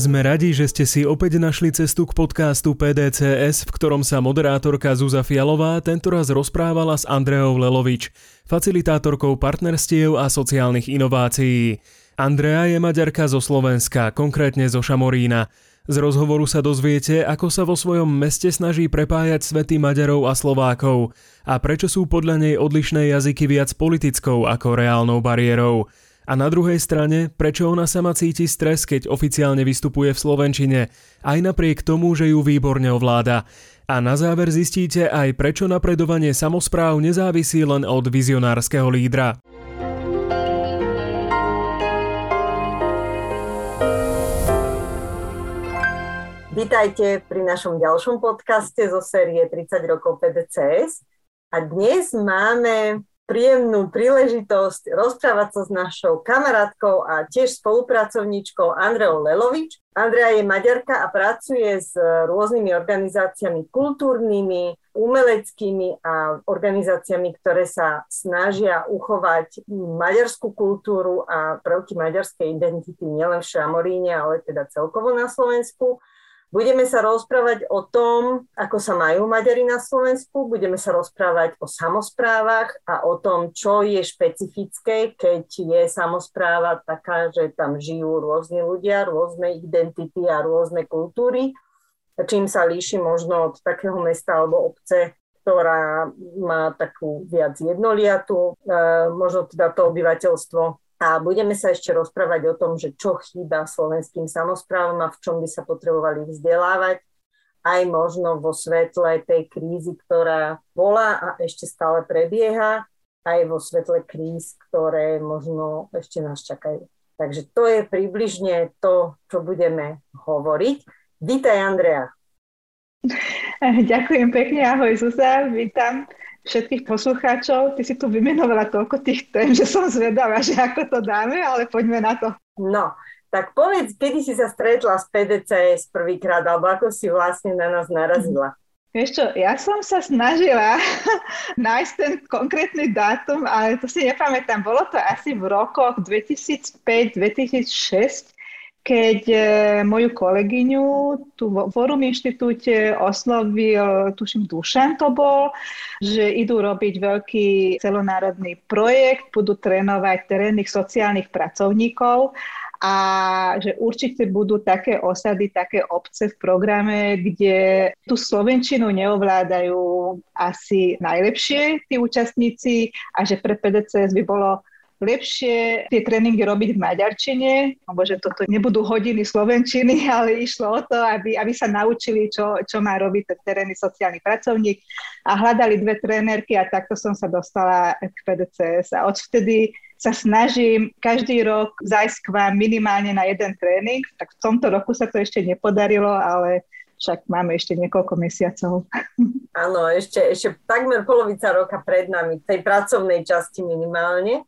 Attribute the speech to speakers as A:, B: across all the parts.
A: Sme radi, že ste si opäť našli cestu k podcastu PDCS, v ktorom sa moderátorka Zuza Fialová tentoraz rozprávala s Andreou Lelovič, facilitátorkou partnerstiev a sociálnych inovácií. Andrea je Maďarka zo Slovenska, konkrétne zo Šamorína. Z rozhovoru sa dozviete, ako sa vo svojom meste snaží prepájať svety Maďarov a Slovákov a prečo sú podľa nej odlišné jazyky viac politickou ako reálnou bariérou. A na druhej strane, prečo ona sama cíti stres, keď oficiálne vystupuje v Slovenčine, aj napriek tomu, že ju výborne ovláda. A na záver zistíte aj, prečo napredovanie samozpráv nezávisí len od vizionárskeho lídra.
B: Vítajte pri našom ďalšom podcaste zo série 30 rokov PDCS. A dnes máme príjemnú príležitosť rozprávať sa s našou kamarátkou a tiež spolupracovníčkou Andreou Lelovič. Andrea je maďarka a pracuje s rôznymi organizáciami kultúrnymi, umeleckými a organizáciami, ktoré sa snažia uchovať maďarskú kultúru a prvky maďarskej identity nielen v Šamoríne, ale teda celkovo na Slovensku. Budeme sa rozprávať o tom, ako sa majú Maďari na Slovensku, budeme sa rozprávať o samozprávach a o tom, čo je špecifické, keď je samozpráva taká, že tam žijú rôzni ľudia, rôzne identity a rôzne kultúry, čím sa líši možno od takého mesta alebo obce, ktorá má takú viac jednoliatu, e, možno teda to obyvateľstvo a budeme sa ešte rozprávať o tom, že čo chýba slovenským samozprávom a v čom by sa potrebovali vzdelávať, aj možno vo svetle tej krízy, ktorá bola a ešte stále prebieha, aj vo svetle kríz, ktoré možno ešte nás čakajú. Takže to je približne to, čo budeme hovoriť. Vítaj, Andrea.
C: Ďakujem pekne, ahoj Zuzá, vítam všetkých poslucháčov. Ty si tu vymenovala toľko tých tém, že som zvedavá, že ako to dáme, ale poďme na to.
B: No, tak povedz, kedy si sa stretla s PDCS prvýkrát, alebo ako si vlastne na nás narazila?
C: Vieš čo, ja som sa snažila nájsť ten konkrétny dátum, ale to si nepamätám. Bolo to asi v rokoch 2005-2006, keď e, moju kolegyňu tu v Forum inštitúte oslovil, tuším Dušan to bol, že idú robiť veľký celonárodný projekt, budú trénovať terénnych sociálnych pracovníkov a že určite budú také osady, také obce v programe, kde tú Slovenčinu neovládajú asi najlepšie tí účastníci a že pre PDCS by bolo lepšie tie tréningy robiť v maďarčine, lebo že toto nebudú hodiny slovenčiny, ale išlo o to, aby, aby sa naučili, čo, čo má robiť ten terénny sociálny pracovník a hľadali dve trénerky a takto som sa dostala k PDCS a odvtedy sa snažím každý rok zajsť k vám minimálne na jeden tréning, tak v tomto roku sa to ešte nepodarilo, ale však máme ešte niekoľko mesiacov.
B: Áno, ešte, ešte takmer polovica roka pred nami, tej pracovnej časti minimálne.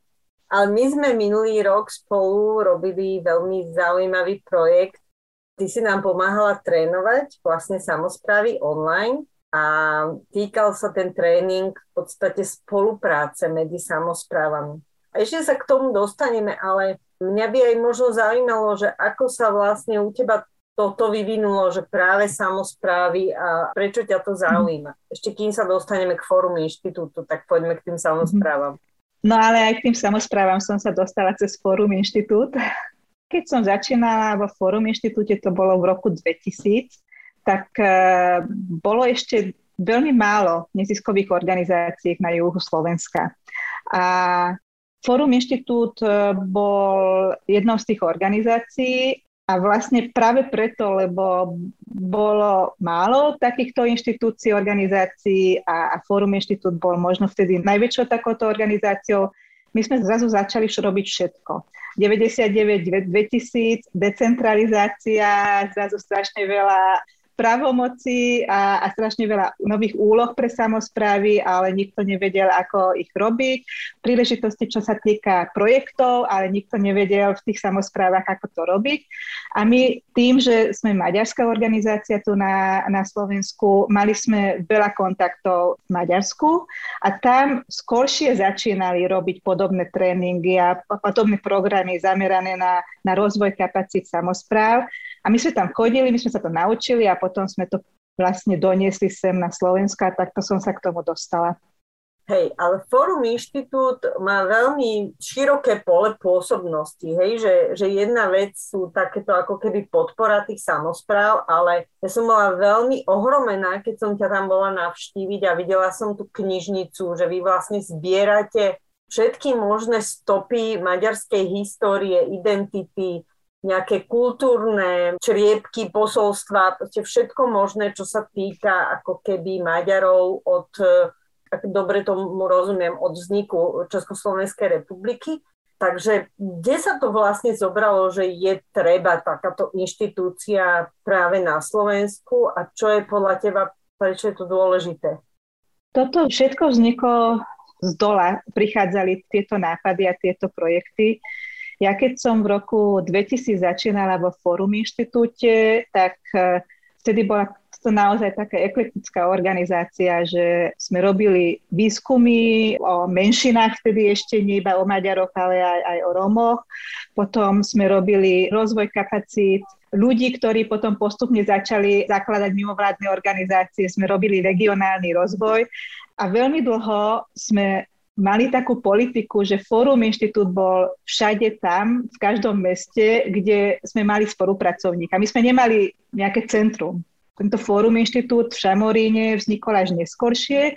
B: Ale my sme minulý rok spolu robili veľmi zaujímavý projekt. Ty si nám pomáhala trénovať vlastne samozprávy online a týkal sa ten tréning v podstate spolupráce medzi samozprávami. A ešte sa k tomu dostaneme, ale mňa by aj možno zaujímalo, že ako sa vlastne u teba toto vyvinulo, že práve samozprávy a prečo ťa to zaujíma. Ešte kým sa dostaneme k fórum inštitútu, tak poďme k tým samozprávam.
C: No ale aj k tým samozprávam som sa dostala cez Fórum Inštitút. Keď som začínala vo Fórum Inštitúte, to bolo v roku 2000, tak uh, bolo ešte veľmi málo neziskových organizácií na juhu Slovenska. A Fórum Inštitút e, bol jednou z tých organizácií a vlastne práve preto, lebo bolo málo takýchto inštitúcií, organizácií a, a Fórum Inštitút bol možno vtedy najväčšou takouto organizáciou, my sme zrazu začali robiť všetko. 99, 2000, decentralizácia, zrazu strašne veľa pravomoci a, a strašne veľa nových úloh pre samozprávy, ale nikto nevedel, ako ich robiť. Príležitosti, čo sa týka projektov, ale nikto nevedel v tých samozprávach, ako to robiť. A my tým, že sme maďarská organizácia tu na, na Slovensku, mali sme veľa kontaktov v Maďarsku a tam skoršie začínali robiť podobné tréningy a podobné programy zamerané na, na rozvoj kapacít samozpráv. A my sme tam chodili, my sme sa to naučili a potom sme to vlastne doniesli sem na Slovensko a takto som sa k tomu dostala.
B: Hej, ale Fórum Inštitút má veľmi široké pole pôsobnosti, hej, že, že jedna vec sú takéto ako keby podpora tých samozpráv, ale ja som bola veľmi ohromená, keď som ťa tam bola navštíviť a videla som tú knižnicu, že vy vlastne zbierate všetky možné stopy maďarskej histórie, identity, nejaké kultúrne čriepky, posolstva, proste všetko možné, čo sa týka ako keby Maďarov od ak dobre tomu rozumiem, od vzniku Československej republiky. Takže kde sa to vlastne zobralo, že je treba takáto inštitúcia práve na Slovensku a čo je podľa teba, prečo je to dôležité?
C: Toto všetko vzniklo z dola, prichádzali tieto nápady a tieto projekty. Ja keď som v roku 2000 začínala vo Fórum inštitúte, tak eh, vtedy bola to naozaj taká eklektická organizácia, že sme robili výskumy o menšinách, vtedy ešte nie iba o Maďaroch, ale aj, aj o Romoch. Potom sme robili rozvoj kapacít ľudí, ktorí potom postupne začali zakladať mimovládne organizácie, sme robili regionálny rozvoj a veľmi dlho sme mali takú politiku, že Fórum Inštitút bol všade tam, v každom meste, kde sme mali spolupracovníka. My sme nemali nejaké centrum. Tento Fórum Inštitút v Šamoríne vznikol až neskoršie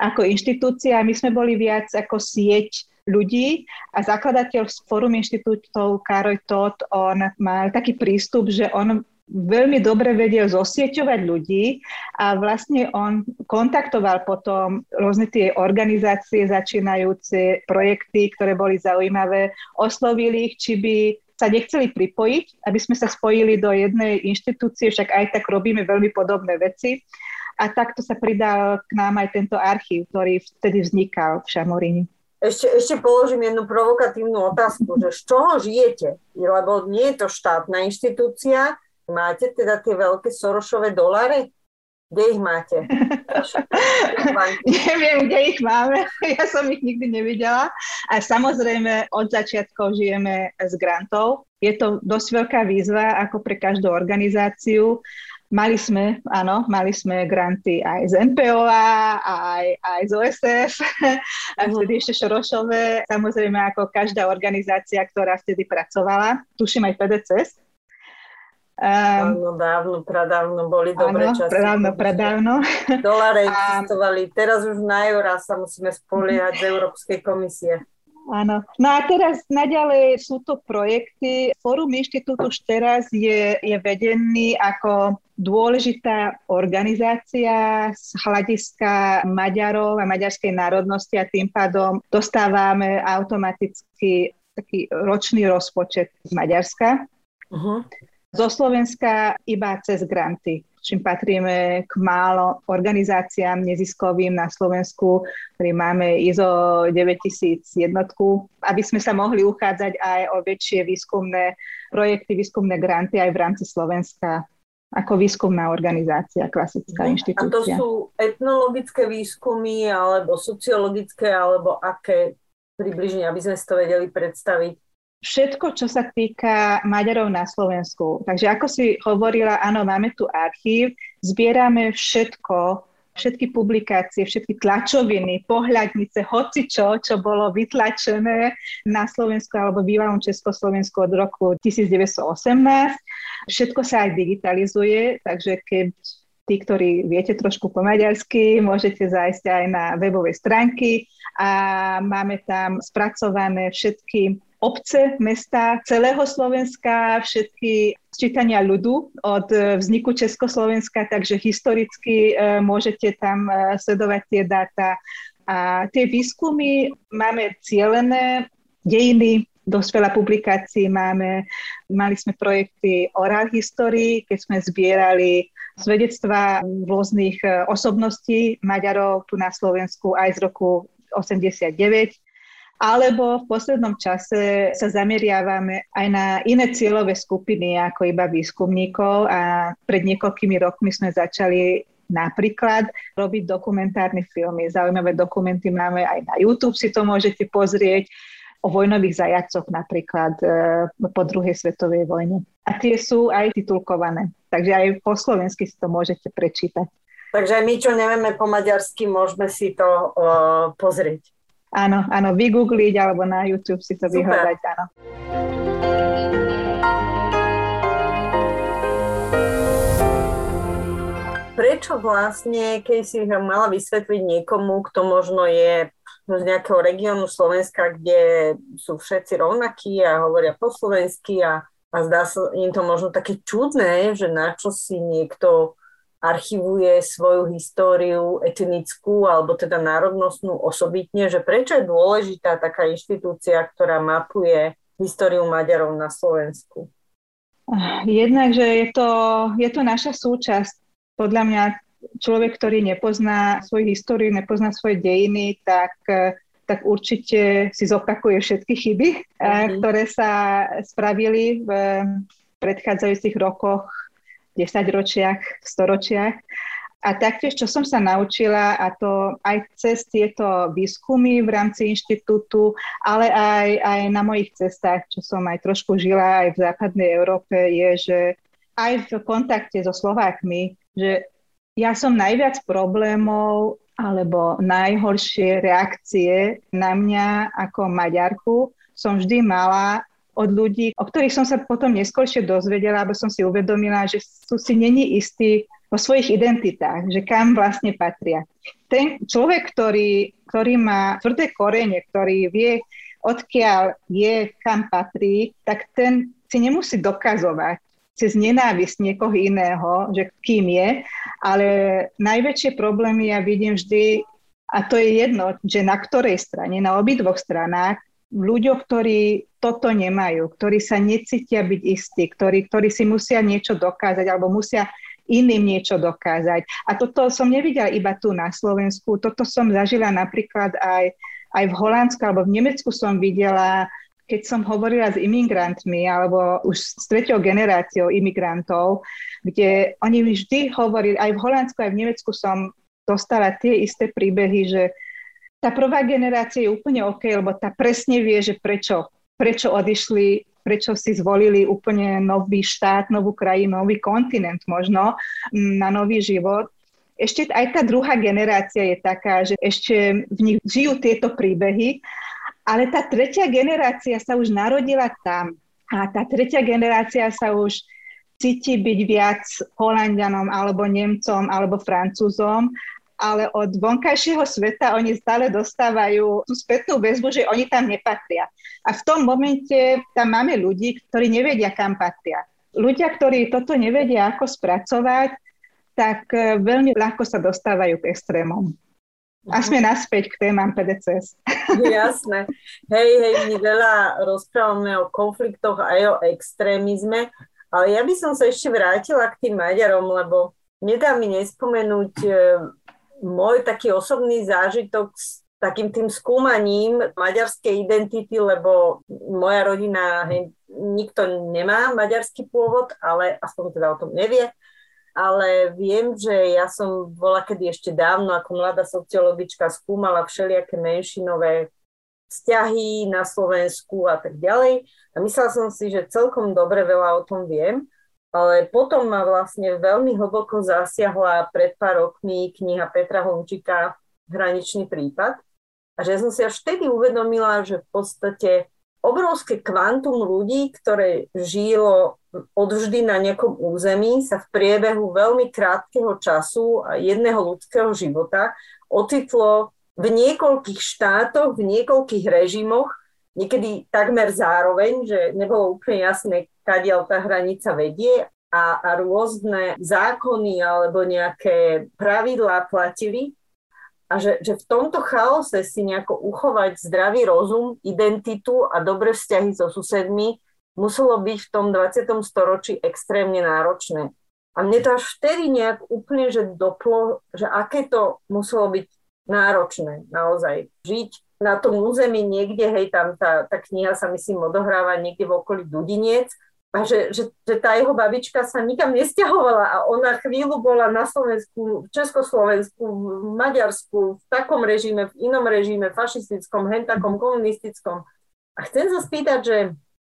C: ako inštitúcia. My sme boli viac ako sieť ľudí a zakladateľ Fórum Inštitútov Karoj Todd, on mal taký prístup, že on veľmi dobre vedel zosieťovať ľudí a vlastne on kontaktoval potom rôzne tie organizácie začínajúce, projekty, ktoré boli zaujímavé, oslovili ich, či by sa nechceli pripojiť, aby sme sa spojili do jednej inštitúcie, však aj tak robíme veľmi podobné veci. A takto sa pridal k nám aj tento archív, ktorý vtedy vznikal v Šamoríni.
B: Ešte, ešte položím jednu provokatívnu otázku, že z čoho žijete? Lebo nie je to štátna inštitúcia, máte teda tie veľké Sorošové dolary? Kde ich máte?
C: Neviem, kde ich máme. Ja som ich nikdy nevidela. A samozrejme, od začiatkov žijeme z grantov. Je to dosť veľká výzva, ako pre každú organizáciu. Mali sme, áno, mali sme granty aj z NPOA, aj, aj z OSF, a mhm. vtedy ešte Šorošové, samozrejme ako každá organizácia, ktorá vtedy pracovala, tuším aj PDCS,
B: Um, dávno, dávno, pradávno boli dobré áno, časy.
C: Dávno, pradávno.
B: Dolare existovali. Teraz už na eurá sa musíme spoliehať z Európskej komisie.
C: Áno. No a teraz naďalej sú to projekty. Fórum Inštitútu už teraz je, je vedený ako dôležitá organizácia z hľadiska Maďarov a maďarskej národnosti a tým pádom dostávame automaticky taký ročný rozpočet z Maďarska. Uh-huh zo Slovenska iba cez granty čím patríme k málo organizáciám neziskovým na Slovensku, ktorí máme ISO 9000 jednotku, aby sme sa mohli uchádzať aj o väčšie výskumné projekty, výskumné granty aj v rámci Slovenska ako výskumná organizácia, klasická no, inštitúcia.
B: A to sú etnologické výskumy, alebo sociologické, alebo aké približne, aby sme si to vedeli predstaviť?
C: Všetko, čo sa týka Maďarov na Slovensku. Takže ako si hovorila, áno, máme tu archív, zbierame všetko, všetky publikácie, všetky tlačoviny, pohľadnice, hoci čo, bolo vytlačené na Slovensku alebo bývalom Československu od roku 1918. Všetko sa aj digitalizuje, takže keď tí, ktorí viete trošku po maďarsky, môžete zájsť aj na webové stránky a máme tam spracované všetky obce, mesta celého Slovenska, všetky sčítania ľudu od vzniku Československa, takže historicky e, môžete tam e, sledovať tie dáta. A tie výskumy máme cielené dejiny, dosť veľa publikácií máme. Mali sme projekty Oral History, keď sme zbierali svedectva rôznych e, osobností Maďarov tu na Slovensku aj z roku 89 alebo v poslednom čase sa zameriavame aj na iné cieľové skupiny ako iba výskumníkov a pred niekoľkými rokmi sme začali napríklad robiť dokumentárne filmy. Zaujímavé dokumenty máme aj na YouTube, si to môžete pozrieť. o vojnových zajacoch napríklad e, po druhej svetovej vojne. A tie sú aj titulkované. Takže aj po slovensky si to môžete prečítať.
B: Takže aj my, čo nevieme po maďarsky, môžeme si to uh, pozrieť.
C: Áno, áno, vygoogliť alebo na YouTube si to Super. vyhľadať, áno.
B: Prečo vlastne, keď si mala vysvetliť niekomu, kto možno je z nejakého regiónu Slovenska, kde sú všetci rovnakí a hovoria po slovensky a, a zdá sa im to možno také čudné, že na čo si niekto archivuje svoju históriu etnickú alebo teda národnostnú osobitne, že prečo je dôležitá taká inštitúcia, ktorá mapuje históriu Maďarov na Slovensku?
C: Jednak, že je to, je to naša súčasť. Podľa mňa človek, ktorý nepozná svoju históriu, nepozná svoje dejiny, tak, tak určite si zopakuje všetky chyby, mm-hmm. ktoré sa spravili v predchádzajúcich rokoch 10 ročiach, 100 ročiach. A taktiež, čo som sa naučila, a to aj cez tieto výskumy v rámci inštitútu, ale aj, aj na mojich cestách, čo som aj trošku žila aj v západnej Európe, je, že aj v kontakte so Slovákmi, že ja som najviac problémov alebo najhoršie reakcie na mňa ako Maďarku som vždy mala od ľudí, o ktorých som sa potom neskôršie dozvedela, aby som si uvedomila, že sú si není istí o svojich identitách, že kam vlastne patria. Ten človek, ktorý, ktorý má tvrdé korene, ktorý vie, odkiaľ je, kam patrí, tak ten si nemusí dokazovať cez nenávisť niekoho iného, že kým je, ale najväčšie problémy ja vidím vždy, a to je jedno, že na ktorej strane, na obidvoch stranách, ľuďoch, ktorí toto nemajú, ktorí sa necítia byť istí, ktorí, ktorí si musia niečo dokázať alebo musia iným niečo dokázať. A toto som nevidela iba tu na Slovensku, toto som zažila napríklad aj, aj v Holandsku alebo v Nemecku som videla, keď som hovorila s imigrantmi alebo už s treťou generáciou imigrantov, kde oni vždy hovorili, aj v Holandsku, aj v Nemecku som dostala tie isté príbehy, že tá prvá generácia je úplne OK, lebo tá presne vie, že prečo, prečo odišli, prečo si zvolili úplne nový štát, novú krajinu, nový kontinent možno na nový život. Ešte aj tá druhá generácia je taká, že ešte v nich žijú tieto príbehy, ale tá tretia generácia sa už narodila tam. A tá tretia generácia sa už cíti byť viac Holandianom alebo Nemcom alebo Francúzom ale od vonkajšieho sveta oni stále dostávajú tú spätnú väzbu, že oni tam nepatria. A v tom momente tam máme ľudí, ktorí nevedia, kam patria. Ľudia, ktorí toto nevedia, ako spracovať, tak e, veľmi ľahko sa dostávajú k extrémom. A sme naspäť k témam PDCS.
B: Jasné. Hej, hej, my veľa rozprávame o konfliktoch aj o extrémizme, ale ja by som sa ešte vrátila k tým Maďarom, lebo nedá mi nespomenúť e, môj taký osobný zážitok s takým tým skúmaním maďarskej identity, lebo moja rodina, hej, nikto nemá maďarský pôvod, ale aspoň teda o tom nevie, ale viem, že ja som bola kedy ešte dávno ako mladá sociologička skúmala všelijaké menšinové vzťahy na Slovensku a tak ďalej. A myslela som si, že celkom dobre veľa o tom viem. Ale potom ma vlastne veľmi hlboko zasiahla pred pár rokmi kniha Petra Hončíka Hraničný prípad. A že som si až vtedy uvedomila, že v podstate obrovské kvantum ľudí, ktoré žilo odvždy na nejakom území, sa v priebehu veľmi krátkeho času a jedného ľudského života ocitlo v niekoľkých štátoch, v niekoľkých režimoch, niekedy takmer zároveň, že nebolo úplne jasné, kadiaľ tá hranica vedie a, a rôzne zákony alebo nejaké pravidlá platili a že, že v tomto chaose si nejako uchovať zdravý rozum, identitu a dobré vzťahy so susedmi muselo byť v tom 20. storočí extrémne náročné. A mne to až vtedy nejak úplne že doplo, že aké to muselo byť náročné naozaj. Žiť na tom území niekde, hej, tam tá, tá kniha sa myslím odohráva niekde v okolí Dudiniec, a že, že, že tá jeho babička sa nikam nestiahovala a ona chvíľu bola na Slovensku, v Československu, v Maďarsku, v takom režime, v inom režime, fašistickom, hentakom, komunistickom. A chcem sa spýtať, že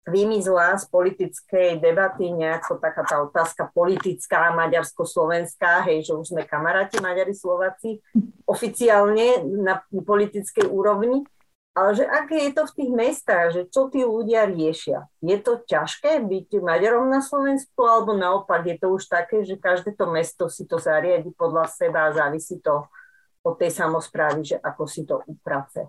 B: vymizla z politickej debaty nejako taká tá otázka politická, maďarsko-slovenská, hej, že už sme kamaráti Maďari Slováci oficiálne na politickej úrovni, ale že aké je to v tých mestách, že čo tí ľudia riešia. Je to ťažké byť Maďarom na Slovensku, alebo naopak je to už také, že každé to mesto si to zariadi podľa seba a závisí to od tej samozprávy, že ako si to uprace.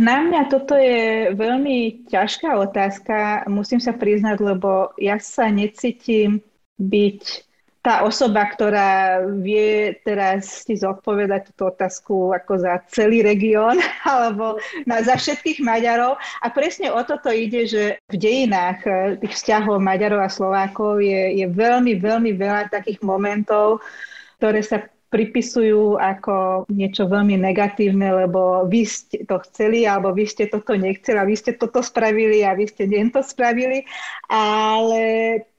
C: Na mňa toto je veľmi ťažká otázka, musím sa priznať, lebo ja sa necítim byť tá osoba, ktorá vie teraz si zodpovedať túto otázku ako za celý región alebo na, za všetkých Maďarov. A presne o toto ide, že v dejinách eh, tých vzťahov Maďarov a Slovákov je, je veľmi, veľmi veľa takých momentov, ktoré sa pripisujú ako niečo veľmi negatívne, lebo vy ste to chceli, alebo vy ste toto nechceli, a vy ste toto spravili a vy ste to spravili, ale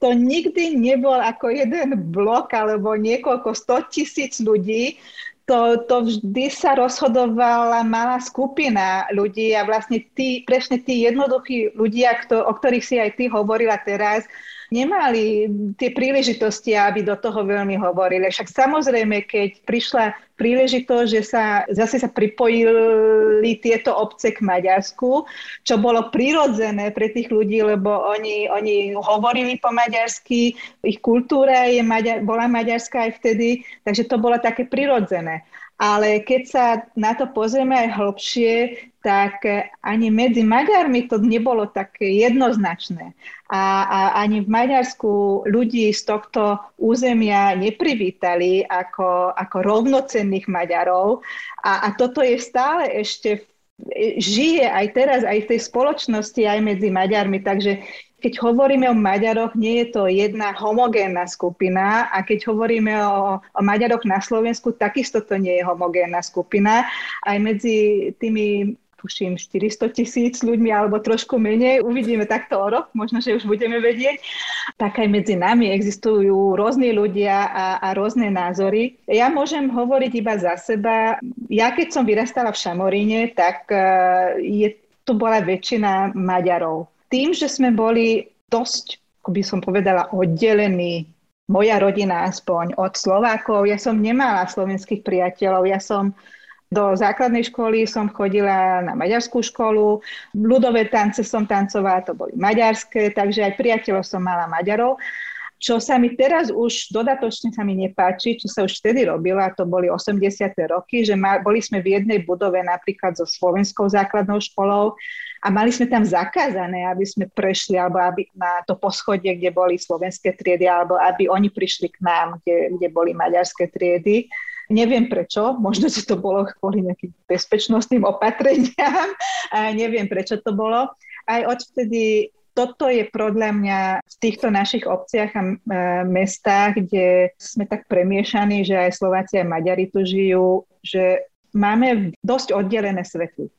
C: to nikdy nebol ako jeden blok alebo niekoľko sto tisíc ľudí, to, to vždy sa rozhodovala malá skupina ľudí a vlastne tí, presne tí jednoduchí ľudia, kto, o ktorých si aj ty hovorila teraz, nemali tie príležitosti, aby do toho veľmi hovorili. Však samozrejme, keď prišla príležitosť, že sa zase sa pripojili tieto obce k Maďarsku, čo bolo prirodzené pre tých ľudí, lebo oni, oni hovorili po maďarsky, ich kultúra je, bola maďarská aj vtedy, takže to bolo také prirodzené. Ale keď sa na to pozrieme aj hlbšie, tak ani medzi Maďarmi to nebolo také jednoznačné. A, a ani v Maďarsku ľudí z tohto územia neprivítali ako, ako rovnocenných Maďarov. A, a toto je stále ešte žije aj teraz, aj v tej spoločnosti, aj medzi Maďarmi. Takže keď hovoríme o Maďaroch, nie je to jedna homogénna skupina a keď hovoríme o, o Maďaroch na Slovensku, takisto to nie je homogénna skupina. Aj medzi tými tuším 400 tisíc ľuďmi alebo trošku menej. Uvidíme takto o rok, možno, že už budeme vedieť. Tak aj medzi nami existujú rôzni ľudia a, a rôzne názory. Ja môžem hovoriť iba za seba. Ja keď som vyrastala v Šamoríne, tak uh, je, tu bola väčšina Maďarov tým, že sme boli dosť, ako by som povedala, oddelení, moja rodina aspoň, od Slovákov, ja som nemala slovenských priateľov, ja som do základnej školy som chodila na maďarskú školu, ľudové tance som tancovala, to boli maďarské, takže aj priateľov som mala Maďarov. Čo sa mi teraz už dodatočne sa mi nepáči, čo sa už vtedy robilo, a to boli 80. roky, že ma, boli sme v jednej budove napríklad so slovenskou základnou školou a mali sme tam zakázané, aby sme prešli alebo aby na to poschodie, kde boli slovenské triedy, alebo aby oni prišli k nám, kde, kde boli maďarské triedy. Neviem prečo, možno, že to bolo kvôli nejakým bezpečnostným opatreniam, a neviem prečo to bolo. Aj odvtedy toto je podľa mňa v týchto našich obciach a e, mestách, kde sme tak premiešaní, že aj Slováci a Maďari tu žijú, že máme dosť oddelené svety.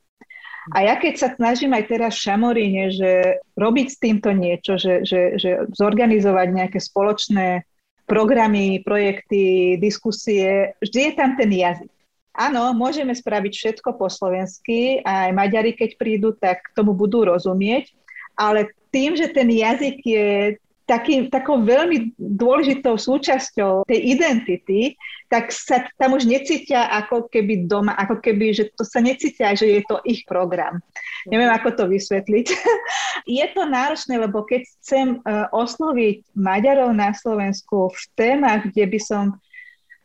C: A ja keď sa snažím aj teraz v Šamoríne, že robiť s týmto niečo, že, že, že zorganizovať nejaké spoločné programy, projekty, diskusie, vždy je tam ten jazyk. Áno, môžeme spraviť všetko po slovensky aj Maďari, keď prídu, tak tomu budú rozumieť, ale tým, že ten jazyk je taký, takou veľmi dôležitou súčasťou tej identity, tak sa tam už necítia ako keby doma, ako keby, že to sa necítia, že je to ich program. Neviem, ako to vysvetliť. je to náročné, lebo keď chcem uh, osloviť Maďarov na Slovensku v témach, kde by som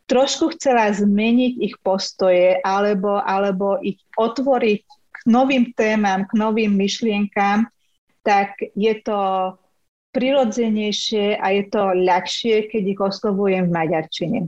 C: trošku chcela zmeniť ich postoje alebo, alebo ich otvoriť k novým témam, k novým myšlienkám, tak je to prirodzenejšie a je to ľahšie, keď ich oslovujem v maďarčine.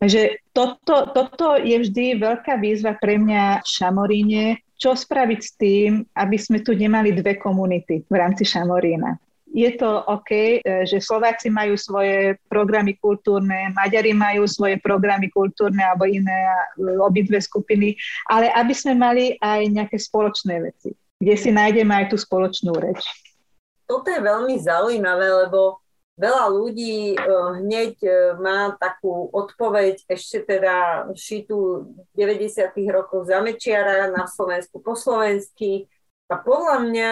C: Takže toto, toto je vždy veľká výzva pre mňa v Šamoríne, čo spraviť s tým, aby sme tu nemali dve komunity v rámci Šamorína. Je to OK, e, že Slováci majú svoje programy kultúrne, Maďari majú svoje programy kultúrne alebo iné, e, obidve skupiny, ale aby sme mali aj nejaké spoločné veci, kde si nájdeme aj tú spoločnú reč
B: toto je veľmi zaujímavé, lebo veľa ľudí uh, hneď uh, má takú odpoveď ešte teda šitú 90. rokov za Mečiara na Slovensku po slovensky A podľa mňa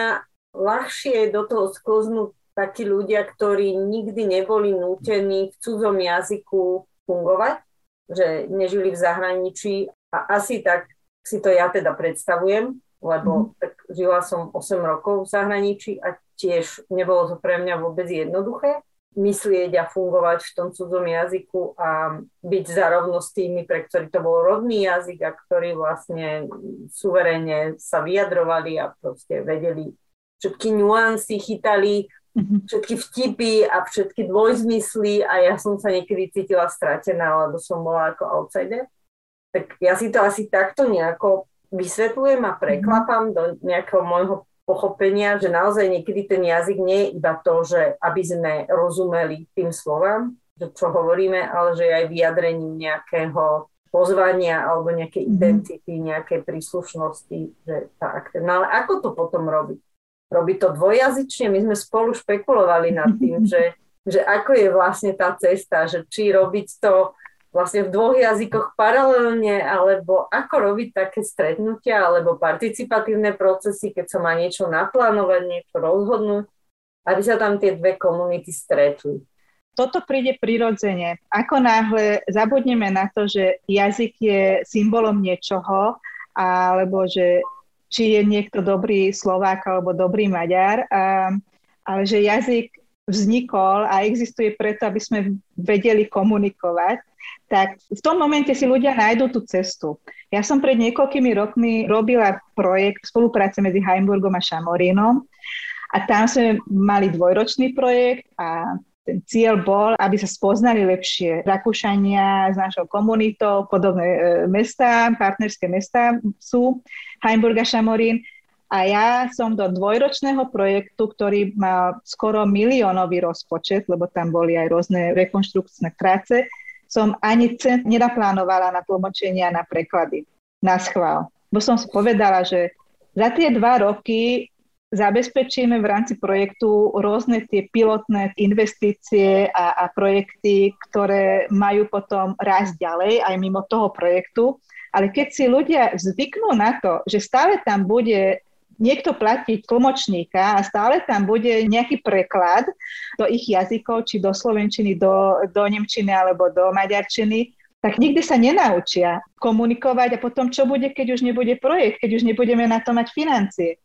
B: ľahšie je do toho sklznúť takí ľudia, ktorí nikdy neboli nútení v cudzom jazyku fungovať, že nežili v zahraničí a asi tak si to ja teda predstavujem, lebo mm-hmm. tak žila som 8 rokov v zahraničí a tiež nebolo to pre mňa vôbec jednoduché myslieť a fungovať v tom cudzom jazyku a byť zarovno s tými, pre ktorých to bol rodný jazyk a ktorí vlastne suverene sa vyjadrovali a proste vedeli všetky nuancy, chytali mhm. všetky vtipy a všetky dvojzmysly a ja som sa niekedy cítila stratená, lebo som bola ako outsider. Tak ja si to asi takto nejako vysvetľujem a preklapám do nejakého môjho pochopenia, že naozaj niekedy ten jazyk nie je iba to, že aby sme rozumeli tým slovám, že čo hovoríme, ale že aj vyjadrením nejakého pozvania alebo nejakej mm-hmm. identity, nejakej príslušnosti, že tak. No ale ako to potom robiť? Robiť to dvojazyčne? My sme spolu špekulovali nad tým, že, že ako je vlastne tá cesta, že či robiť to vlastne v dvoch jazykoch paralelne, alebo ako robiť také stretnutia, alebo participatívne procesy, keď sa má niečo naplánovať, niečo rozhodnúť, aby sa tam tie dve komunity stretli.
C: Toto príde prirodzene. Ako náhle zabudneme na to, že jazyk je symbolom niečoho, alebo že či je niekto dobrý Slovák alebo dobrý Maďar, ale že jazyk vznikol a existuje preto, aby sme vedeli komunikovať, tak v tom momente si ľudia nájdú tú cestu. Ja som pred niekoľkými rokmi robila projekt spolupráce medzi Heimburgom a Šamorínom a tam sme mali dvojročný projekt a ten cieľ bol, aby sa spoznali lepšie Rakúšania s našou komunitou, podobné e, mesta, partnerské mesta sú Heimburg a Šamorín. A ja som do dvojročného projektu, ktorý mal skoro miliónový rozpočet, lebo tam boli aj rôzne rekonštrukčné práce, som ani cent nenaplánovala na tlmočenia na preklady, na schvál. Bo som si povedala, že za tie dva roky zabezpečíme v rámci projektu rôzne tie pilotné investície a, a projekty, ktoré majú potom rásť ďalej aj mimo toho projektu. Ale keď si ľudia zvyknú na to, že stále tam bude niekto platiť tlmočníka a stále tam bude nejaký preklad do ich jazykov, či do slovenčiny, do, do nemčiny alebo do maďarčiny, tak nikdy sa nenaučia komunikovať a potom čo bude, keď už nebude projekt, keď už nebudeme na to mať financie.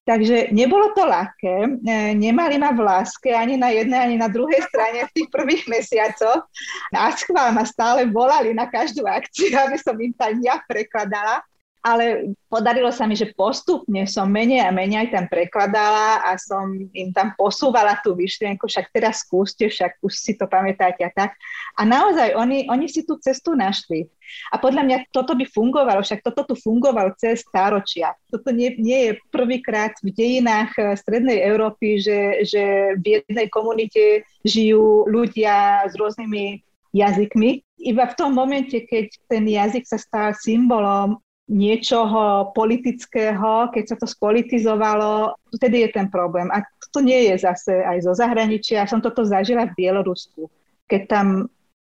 C: Takže nebolo to ľahké, e, nemali ma v láske ani na jednej, ani na druhej strane v tých prvých mesiacoch. Na schvál ma stále volali na každú akciu, aby som im tam ja prekladala ale podarilo sa mi, že postupne som menej a menej tam prekladala a som im tam posúvala tú myšlienku, však teraz skúste, však už si to pamätáte a tak. A naozaj oni, oni si tú cestu našli. A podľa mňa toto by fungovalo, však toto tu fungovalo cez stáročia. Toto nie, nie je prvýkrát v dejinách eh, Strednej Európy, že, že v jednej komunite žijú ľudia s rôznymi jazykmi. Iba v tom momente, keď ten jazyk sa stal symbolom niečoho politického, keď sa to spolitizovalo, vtedy je ten problém. A to nie je zase aj zo zahraničia. Ja som toto zažila v Bielorusku, keď tam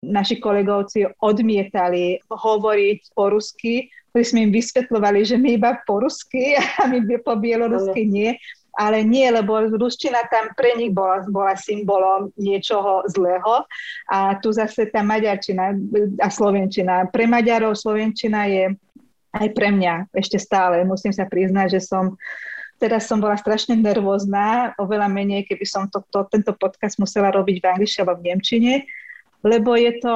C: naši kolegovci odmietali hovoriť po rusky, ktorí sme im vysvetľovali, že my iba po rusky a my po bielorusky nie. Ale nie, lebo ruština tam pre nich bola, bola symbolom niečoho zlého. A tu zase tá maďarčina a slovenčina. Pre Maďarov slovenčina je aj pre mňa ešte stále. Musím sa priznať, že som teraz som bola strašne nervózna, oveľa menej, keby som to, to, tento podcast musela robiť v angličtine alebo v nemčine, lebo je to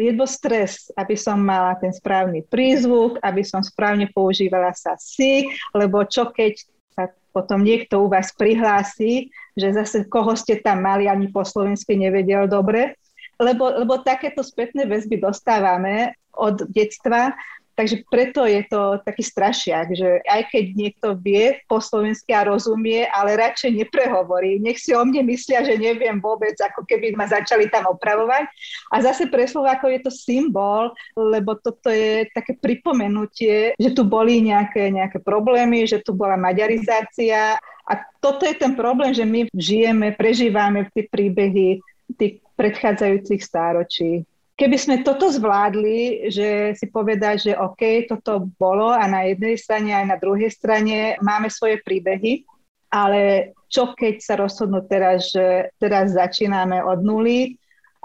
C: jedno stres, aby som mala ten správny prízvuk, aby som správne používala sa si, lebo čo keď sa potom niekto u vás prihlási, že zase koho ste tam mali, ani po slovensky nevedel dobre, lebo, lebo takéto spätné väzby dostávame od detstva Takže preto je to taký strašiak, že aj keď niekto vie po slovensky a rozumie, ale radšej neprehovorí. Nech si o mne myslia, že neviem vôbec, ako keby ma začali tam opravovať. A zase pre Slovákov je to symbol, lebo toto je také pripomenutie, že tu boli nejaké, nejaké problémy, že tu bola maďarizácia. A toto je ten problém, že my žijeme, prežívame tie príbehy tých predchádzajúcich stáročí keby sme toto zvládli, že si povedať, že OK, toto bolo a na jednej strane aj na druhej strane máme svoje príbehy, ale čo keď sa rozhodnú teraz, že teraz začíname od nuly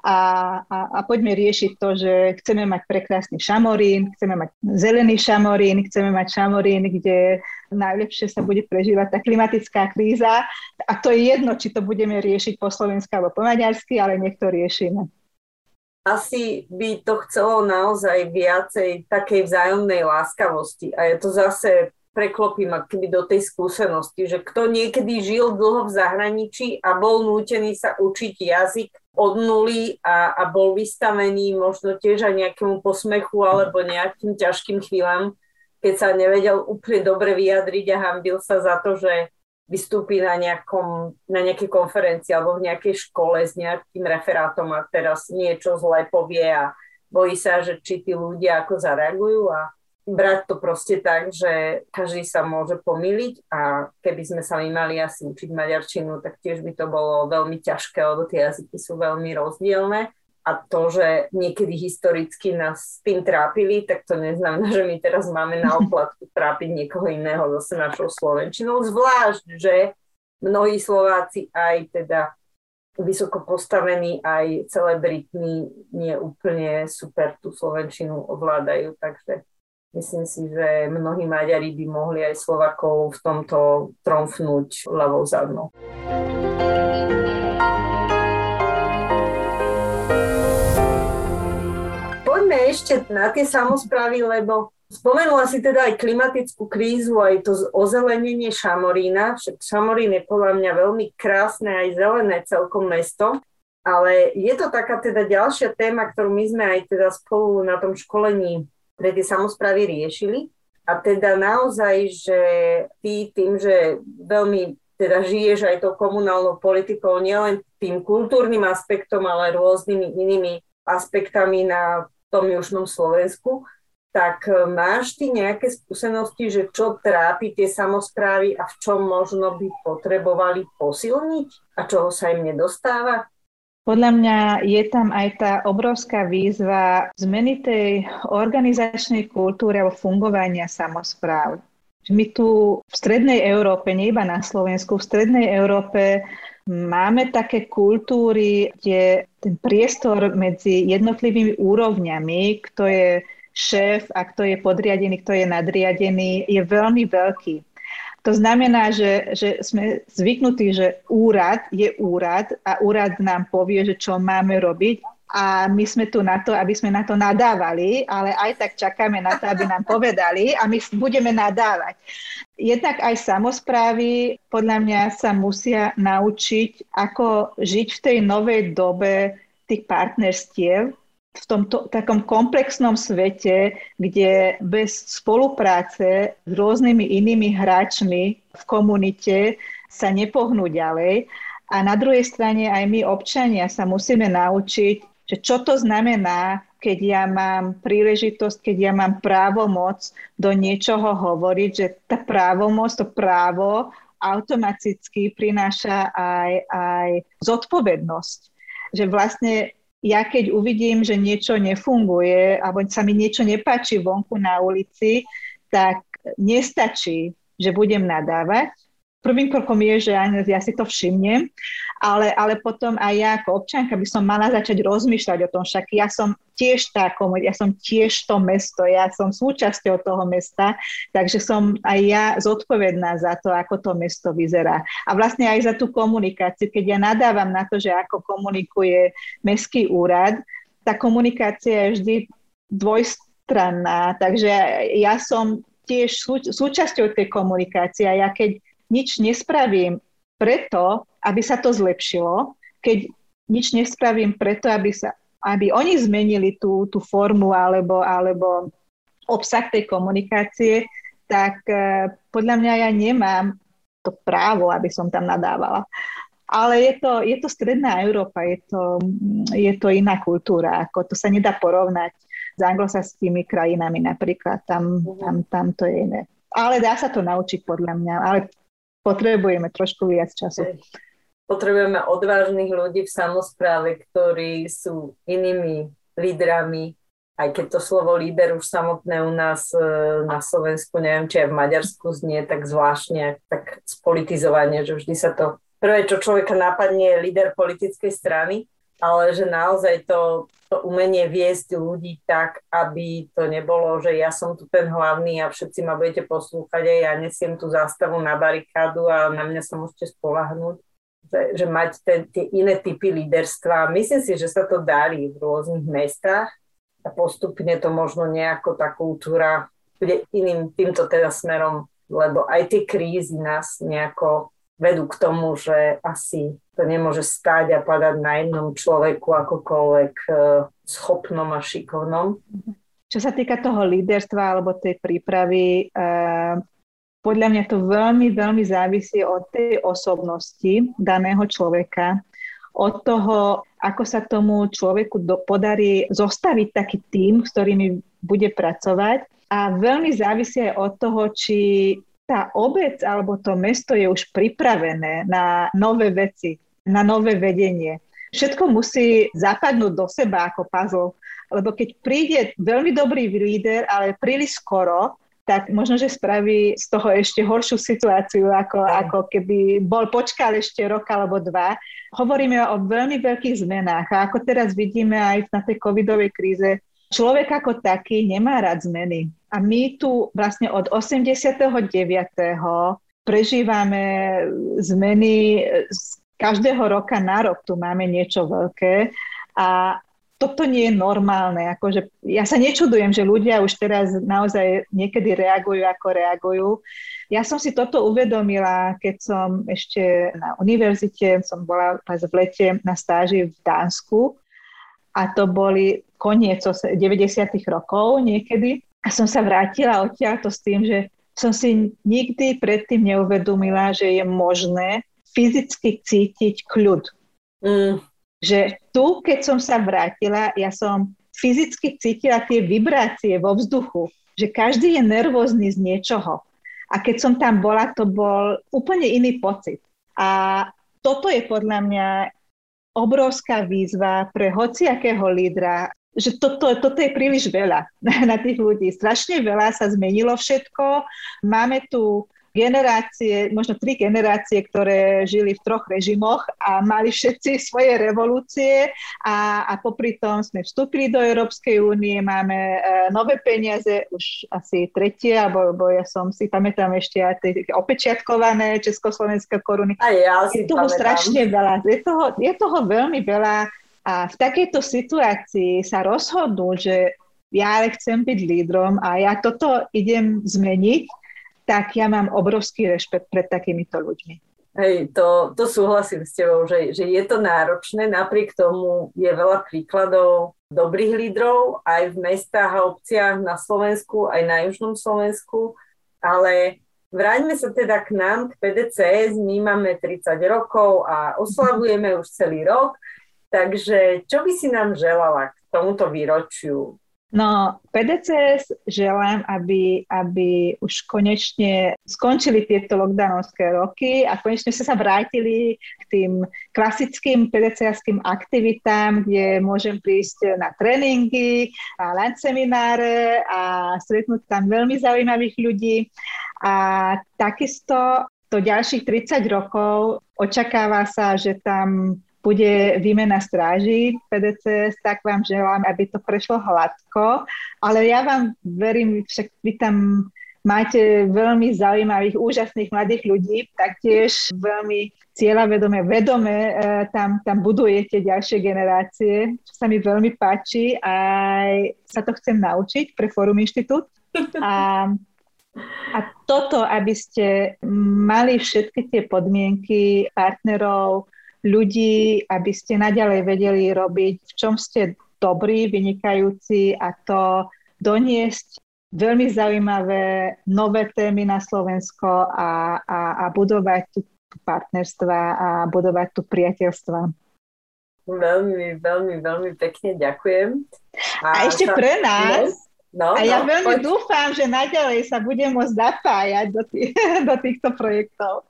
C: a, a, a poďme riešiť to, že chceme mať prekrásny šamorín, chceme mať zelený šamorín, chceme mať šamorín, kde najlepšie sa bude prežívať tá klimatická kríza. A to je jedno, či to budeme riešiť po slovensky alebo po maďarsky, ale nech to riešime
B: asi by to chcelo naozaj viacej takej vzájomnej láskavosti. A je to zase preklopím keby do tej skúsenosti, že kto niekedy žil dlho v zahraničí a bol nútený sa učiť jazyk od nuly a, a bol vystavený možno tiež aj nejakému posmechu alebo nejakým ťažkým chvíľam, keď sa nevedel úplne dobre vyjadriť a hambil sa za to, že vystúpi na, nejakom, na nejakej konferencii alebo v nejakej škole s nejakým referátom a teraz niečo zle povie a bojí sa, že či tí ľudia ako zareagujú a brať to proste tak, že každý sa môže pomýliť a keby sme sa my mali asi učiť maďarčinu, tak tiež by to bolo veľmi ťažké, lebo tie jazyky sú veľmi rozdielne a to, že niekedy historicky nás s tým trápili, tak to neznamená, že my teraz máme na oplatku trápiť niekoho iného zase našou Slovenčinou. Zvlášť, že mnohí Slováci aj teda vysoko postavení, aj celebritní nie úplne super tú Slovenčinu ovládajú, takže myslím si, že mnohí Maďari by mohli aj Slovakov v tomto tromfnúť ľavou zadnou. Ešte na tie samozprávy, lebo spomenula si teda aj klimatickú krízu, aj to ozelenenie Šamorína. Však Šamorín je podľa mňa veľmi krásne, aj zelené celkom mesto. Ale je to taká teda ďalšia téma, ktorú my sme aj teda spolu na tom školení pre tie samozprávy riešili. A teda naozaj, že ty tým, že veľmi teda žiješ aj tou komunálnou politikou, nielen tým kultúrnym aspektom, ale rôznymi inými aspektami na tom južnom Slovensku, tak e, máš ty nejaké skúsenosti, že čo trápi tie samozprávy a v čom možno by potrebovali posilniť a čoho sa im nedostáva?
C: Podľa mňa je tam aj tá obrovská výzva zmeny tej organizačnej kultúry alebo fungovania samozpráv. My tu v Strednej Európe, nie iba na Slovensku, v Strednej Európe Máme také kultúry, kde ten priestor medzi jednotlivými úrovňami, kto je šéf a kto je podriadený, kto je nadriadený, je veľmi veľký. To znamená, že, že sme zvyknutí, že úrad je úrad a úrad nám povie, že čo máme robiť a my sme tu na to, aby sme na to nadávali, ale aj tak čakáme na to, aby nám povedali a my budeme nadávať. Jednak aj samozprávy podľa mňa sa musia naučiť, ako žiť v tej novej dobe tých partnerstiev, v tomto takom komplexnom svete, kde bez spolupráce s rôznymi inými hráčmi v komunite sa nepohnú ďalej. A na druhej strane aj my, občania, sa musíme naučiť, že čo to znamená, keď ja mám príležitosť, keď ja mám právomoc do niečoho hovoriť, že tá právomoc, to právo automaticky prináša aj, aj zodpovednosť. Že vlastne ja keď uvidím, že niečo nefunguje alebo sa mi niečo nepáči vonku na ulici, tak nestačí, že budem nadávať, prvým krokom je, že ja si to všimnem, ale, ale potom aj ja ako občanka by som mala začať rozmýšľať o tom, však ja som tiež tá komunita, ja som tiež to mesto, ja som súčasťou toho mesta, takže som aj ja zodpovedná za to, ako to mesto vyzerá. A vlastne aj za tú komunikáciu, keď ja nadávam na to, že ako komunikuje mestský úrad, tá komunikácia je vždy dvojstranná, takže ja som tiež súčasťou tej komunikácie a ja keď nič nespravím preto, aby sa to zlepšilo, keď nič nespravím preto, aby, sa, aby oni zmenili tú, tú formu alebo, alebo obsah tej komunikácie, tak uh, podľa mňa ja nemám to právo, aby som tam nadávala. Ale je to, je to stredná Európa, je to, je to iná kultúra, ako to sa nedá porovnať s anglosaskými krajinami napríklad, tam, tam, tam to je iné. Ale dá sa to naučiť podľa mňa, ale potrebujeme trošku viac času.
B: Potrebujeme odvážnych ľudí v samozpráve, ktorí sú inými lídrami, aj keď to slovo líder už samotné u nás e, na Slovensku, neviem, či aj v Maďarsku znie tak zvláštne, tak spolitizovanie, že vždy sa to prvé, čo človeka napadne, je líder politickej strany, ale že naozaj to, to umenie viesť ľudí tak, aby to nebolo, že ja som tu ten hlavný a všetci ma budete poslúchať a ja nesiem tú zástavu na barikádu a na mňa sa môžete spolahnúť že, že mať ten, tie iné typy líderstva. Myslím si, že sa to darí v rôznych mestách a postupne to možno nejako tá kultúra bude iným týmto teda smerom, lebo aj tie krízy nás nejako vedú k tomu, že asi to nemôže stáť a padať na jednom človeku akokoľvek e, schopnom a šikovnom.
C: Čo sa týka toho líderstva alebo tej prípravy, uh, podľa mňa to veľmi, veľmi závisí od tej osobnosti daného človeka, od toho, ako sa tomu človeku do, podarí zostaviť taký tým, s ktorými bude pracovať. A veľmi závisí aj od toho, či tá obec alebo to mesto je už pripravené na nové veci, na nové vedenie. Všetko musí zapadnúť do seba ako puzzle, lebo keď príde veľmi dobrý líder, ale príliš skoro, tak možno, že spraví z toho ešte horšiu situáciu, ako, ako keby bol počkal ešte rok alebo dva. Hovoríme o veľmi veľkých zmenách a ako teraz vidíme aj na tej covidovej kríze, človek ako taký nemá rád zmeny. A my tu vlastne od 89. prežívame zmeny z každého roka na rok tu máme niečo veľké a toto nie je normálne. Akože ja sa nečudujem, že ľudia už teraz naozaj niekedy reagujú, ako reagujú. Ja som si toto uvedomila, keď som ešte na univerzite, som bola v lete na stáži v Dánsku a to boli koniec 90. rokov niekedy. A som sa vrátila odtiaľto s tým, že som si nikdy predtým neuvedomila, že je možné fyzicky cítiť kľud. Mm že tu, keď som sa vrátila, ja som fyzicky cítila tie vibrácie vo vzduchu, že každý je nervózny z niečoho. A keď som tam bola, to bol úplne iný pocit. A toto je podľa mňa obrovská výzva pre hociakého lídra, že toto, toto je príliš veľa na tých ľudí. Strašne veľa sa zmenilo všetko. Máme tu generácie, možno tri generácie, ktoré žili v troch režimoch a mali všetci svoje revolúcie a, a popri tom sme vstúpili do Európskej únie, máme e, nové peniaze, už asi tretie, alebo, alebo ja som si pamätám ešte aj tie opečiatkované československé koruny.
B: A ja
C: si je toho pamätám. strašne veľa, je toho, je toho veľmi veľa a v takejto situácii sa rozhodnú, že ja ale chcem byť lídrom a ja toto idem zmeniť, tak ja mám obrovský rešpekt pred takýmito ľuďmi.
B: Hej, to, to súhlasím s tebou, že, že je to náročné, napriek tomu je veľa príkladov dobrých lídrov aj v mestách a obciach na Slovensku, aj na Južnom Slovensku, ale vráťme sa teda k nám, k PDCS, my máme 30 rokov a oslavujeme už celý rok, takže čo by si nám želala k tomuto výročiu?
C: No, PDCS želám, aby, aby už konečne skončili tieto lockdownovské roky a konečne sa vrátili k tým klasickým PDCS-ským aktivitám, kde môžem prísť na tréningy, na lunch semináre a stretnúť tam veľmi zaujímavých ľudí. A takisto to ďalších 30 rokov očakáva sa, že tam bude výmena stráží PDCS, tak vám želám, aby to prešlo hladko. Ale ja vám verím, však vy tam máte veľmi zaujímavých, úžasných mladých ľudí, taktiež veľmi cieľavedome, vedome e, tam, tam budujete ďalšie generácie, čo sa mi veľmi páči a sa to chcem naučiť pre Fórum Inštitút. A, a toto, aby ste mali všetky tie podmienky partnerov, ľudí, aby ste naďalej vedeli robiť, v čom ste dobrí, vynikajúci a to doniesť veľmi zaujímavé nové témy na Slovensko a, a, a budovať tu partnerstva a budovať tu priateľstva.
B: Veľmi, veľmi, veľmi pekne ďakujem.
C: A, a ešte sa... pre nás, no, no, a ja no, veľmi poď. dúfam, že naďalej sa budem môcť zapájať do, tých, do týchto projektov.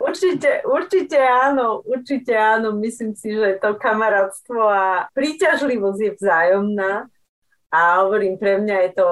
B: Určite, určite áno, určite áno. Myslím si, že to kamarátstvo a príťažlivosť je vzájomná. A hovorím, pre mňa je to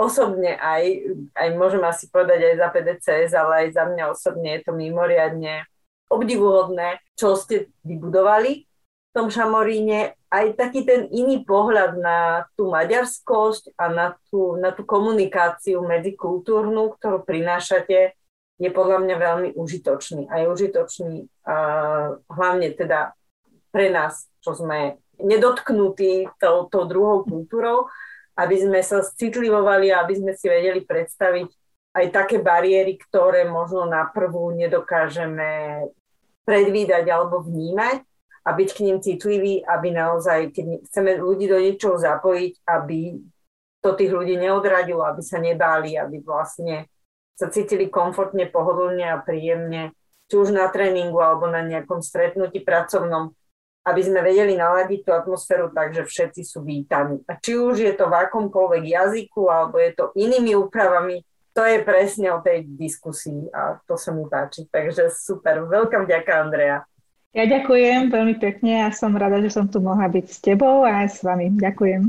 B: osobne aj, aj môžem asi povedať aj za PDCS, ale aj za mňa osobne je to mimoriadne obdivuhodné, čo ste vybudovali v tom Šamoríne. Aj taký ten iný pohľad na tú maďarskosť a na tú, na tú komunikáciu medzikultúrnu, ktorú prinášate, je podľa mňa veľmi užitočný. A je užitočný uh, hlavne teda pre nás, čo sme nedotknutí tou, tou druhou kultúrou, aby sme sa citlivovali a aby sme si vedeli predstaviť aj také bariéry, ktoré možno na prvú nedokážeme predvídať alebo vnímať a byť k ním citliví, aby naozaj, keď chceme ľudí do niečoho zapojiť, aby to tých ľudí neodradilo, aby sa nebáli, aby vlastne sa cítili komfortne, pohodlne a príjemne, či už na tréningu alebo na nejakom stretnutí pracovnom, aby sme vedeli naladiť tú atmosféru tak, že všetci sú vítaní. A či už je to v akomkoľvek jazyku, alebo je to inými úpravami, to je presne o tej diskusii a to sa mi páči. Takže super, veľká vďaka Andrea.
C: Ja ďakujem veľmi pekne a som rada, že som tu mohla byť s tebou a s vami. Ďakujem.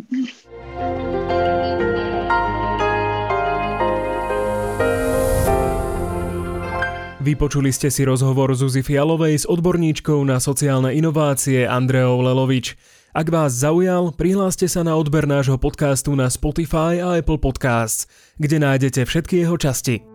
A: Vypočuli ste si rozhovor Zuzi Fialovej s odborníčkou na sociálne inovácie Andreou Lelovič. Ak vás zaujal, prihláste sa na odber nášho podcastu na Spotify a Apple Podcasts, kde nájdete všetky jeho časti.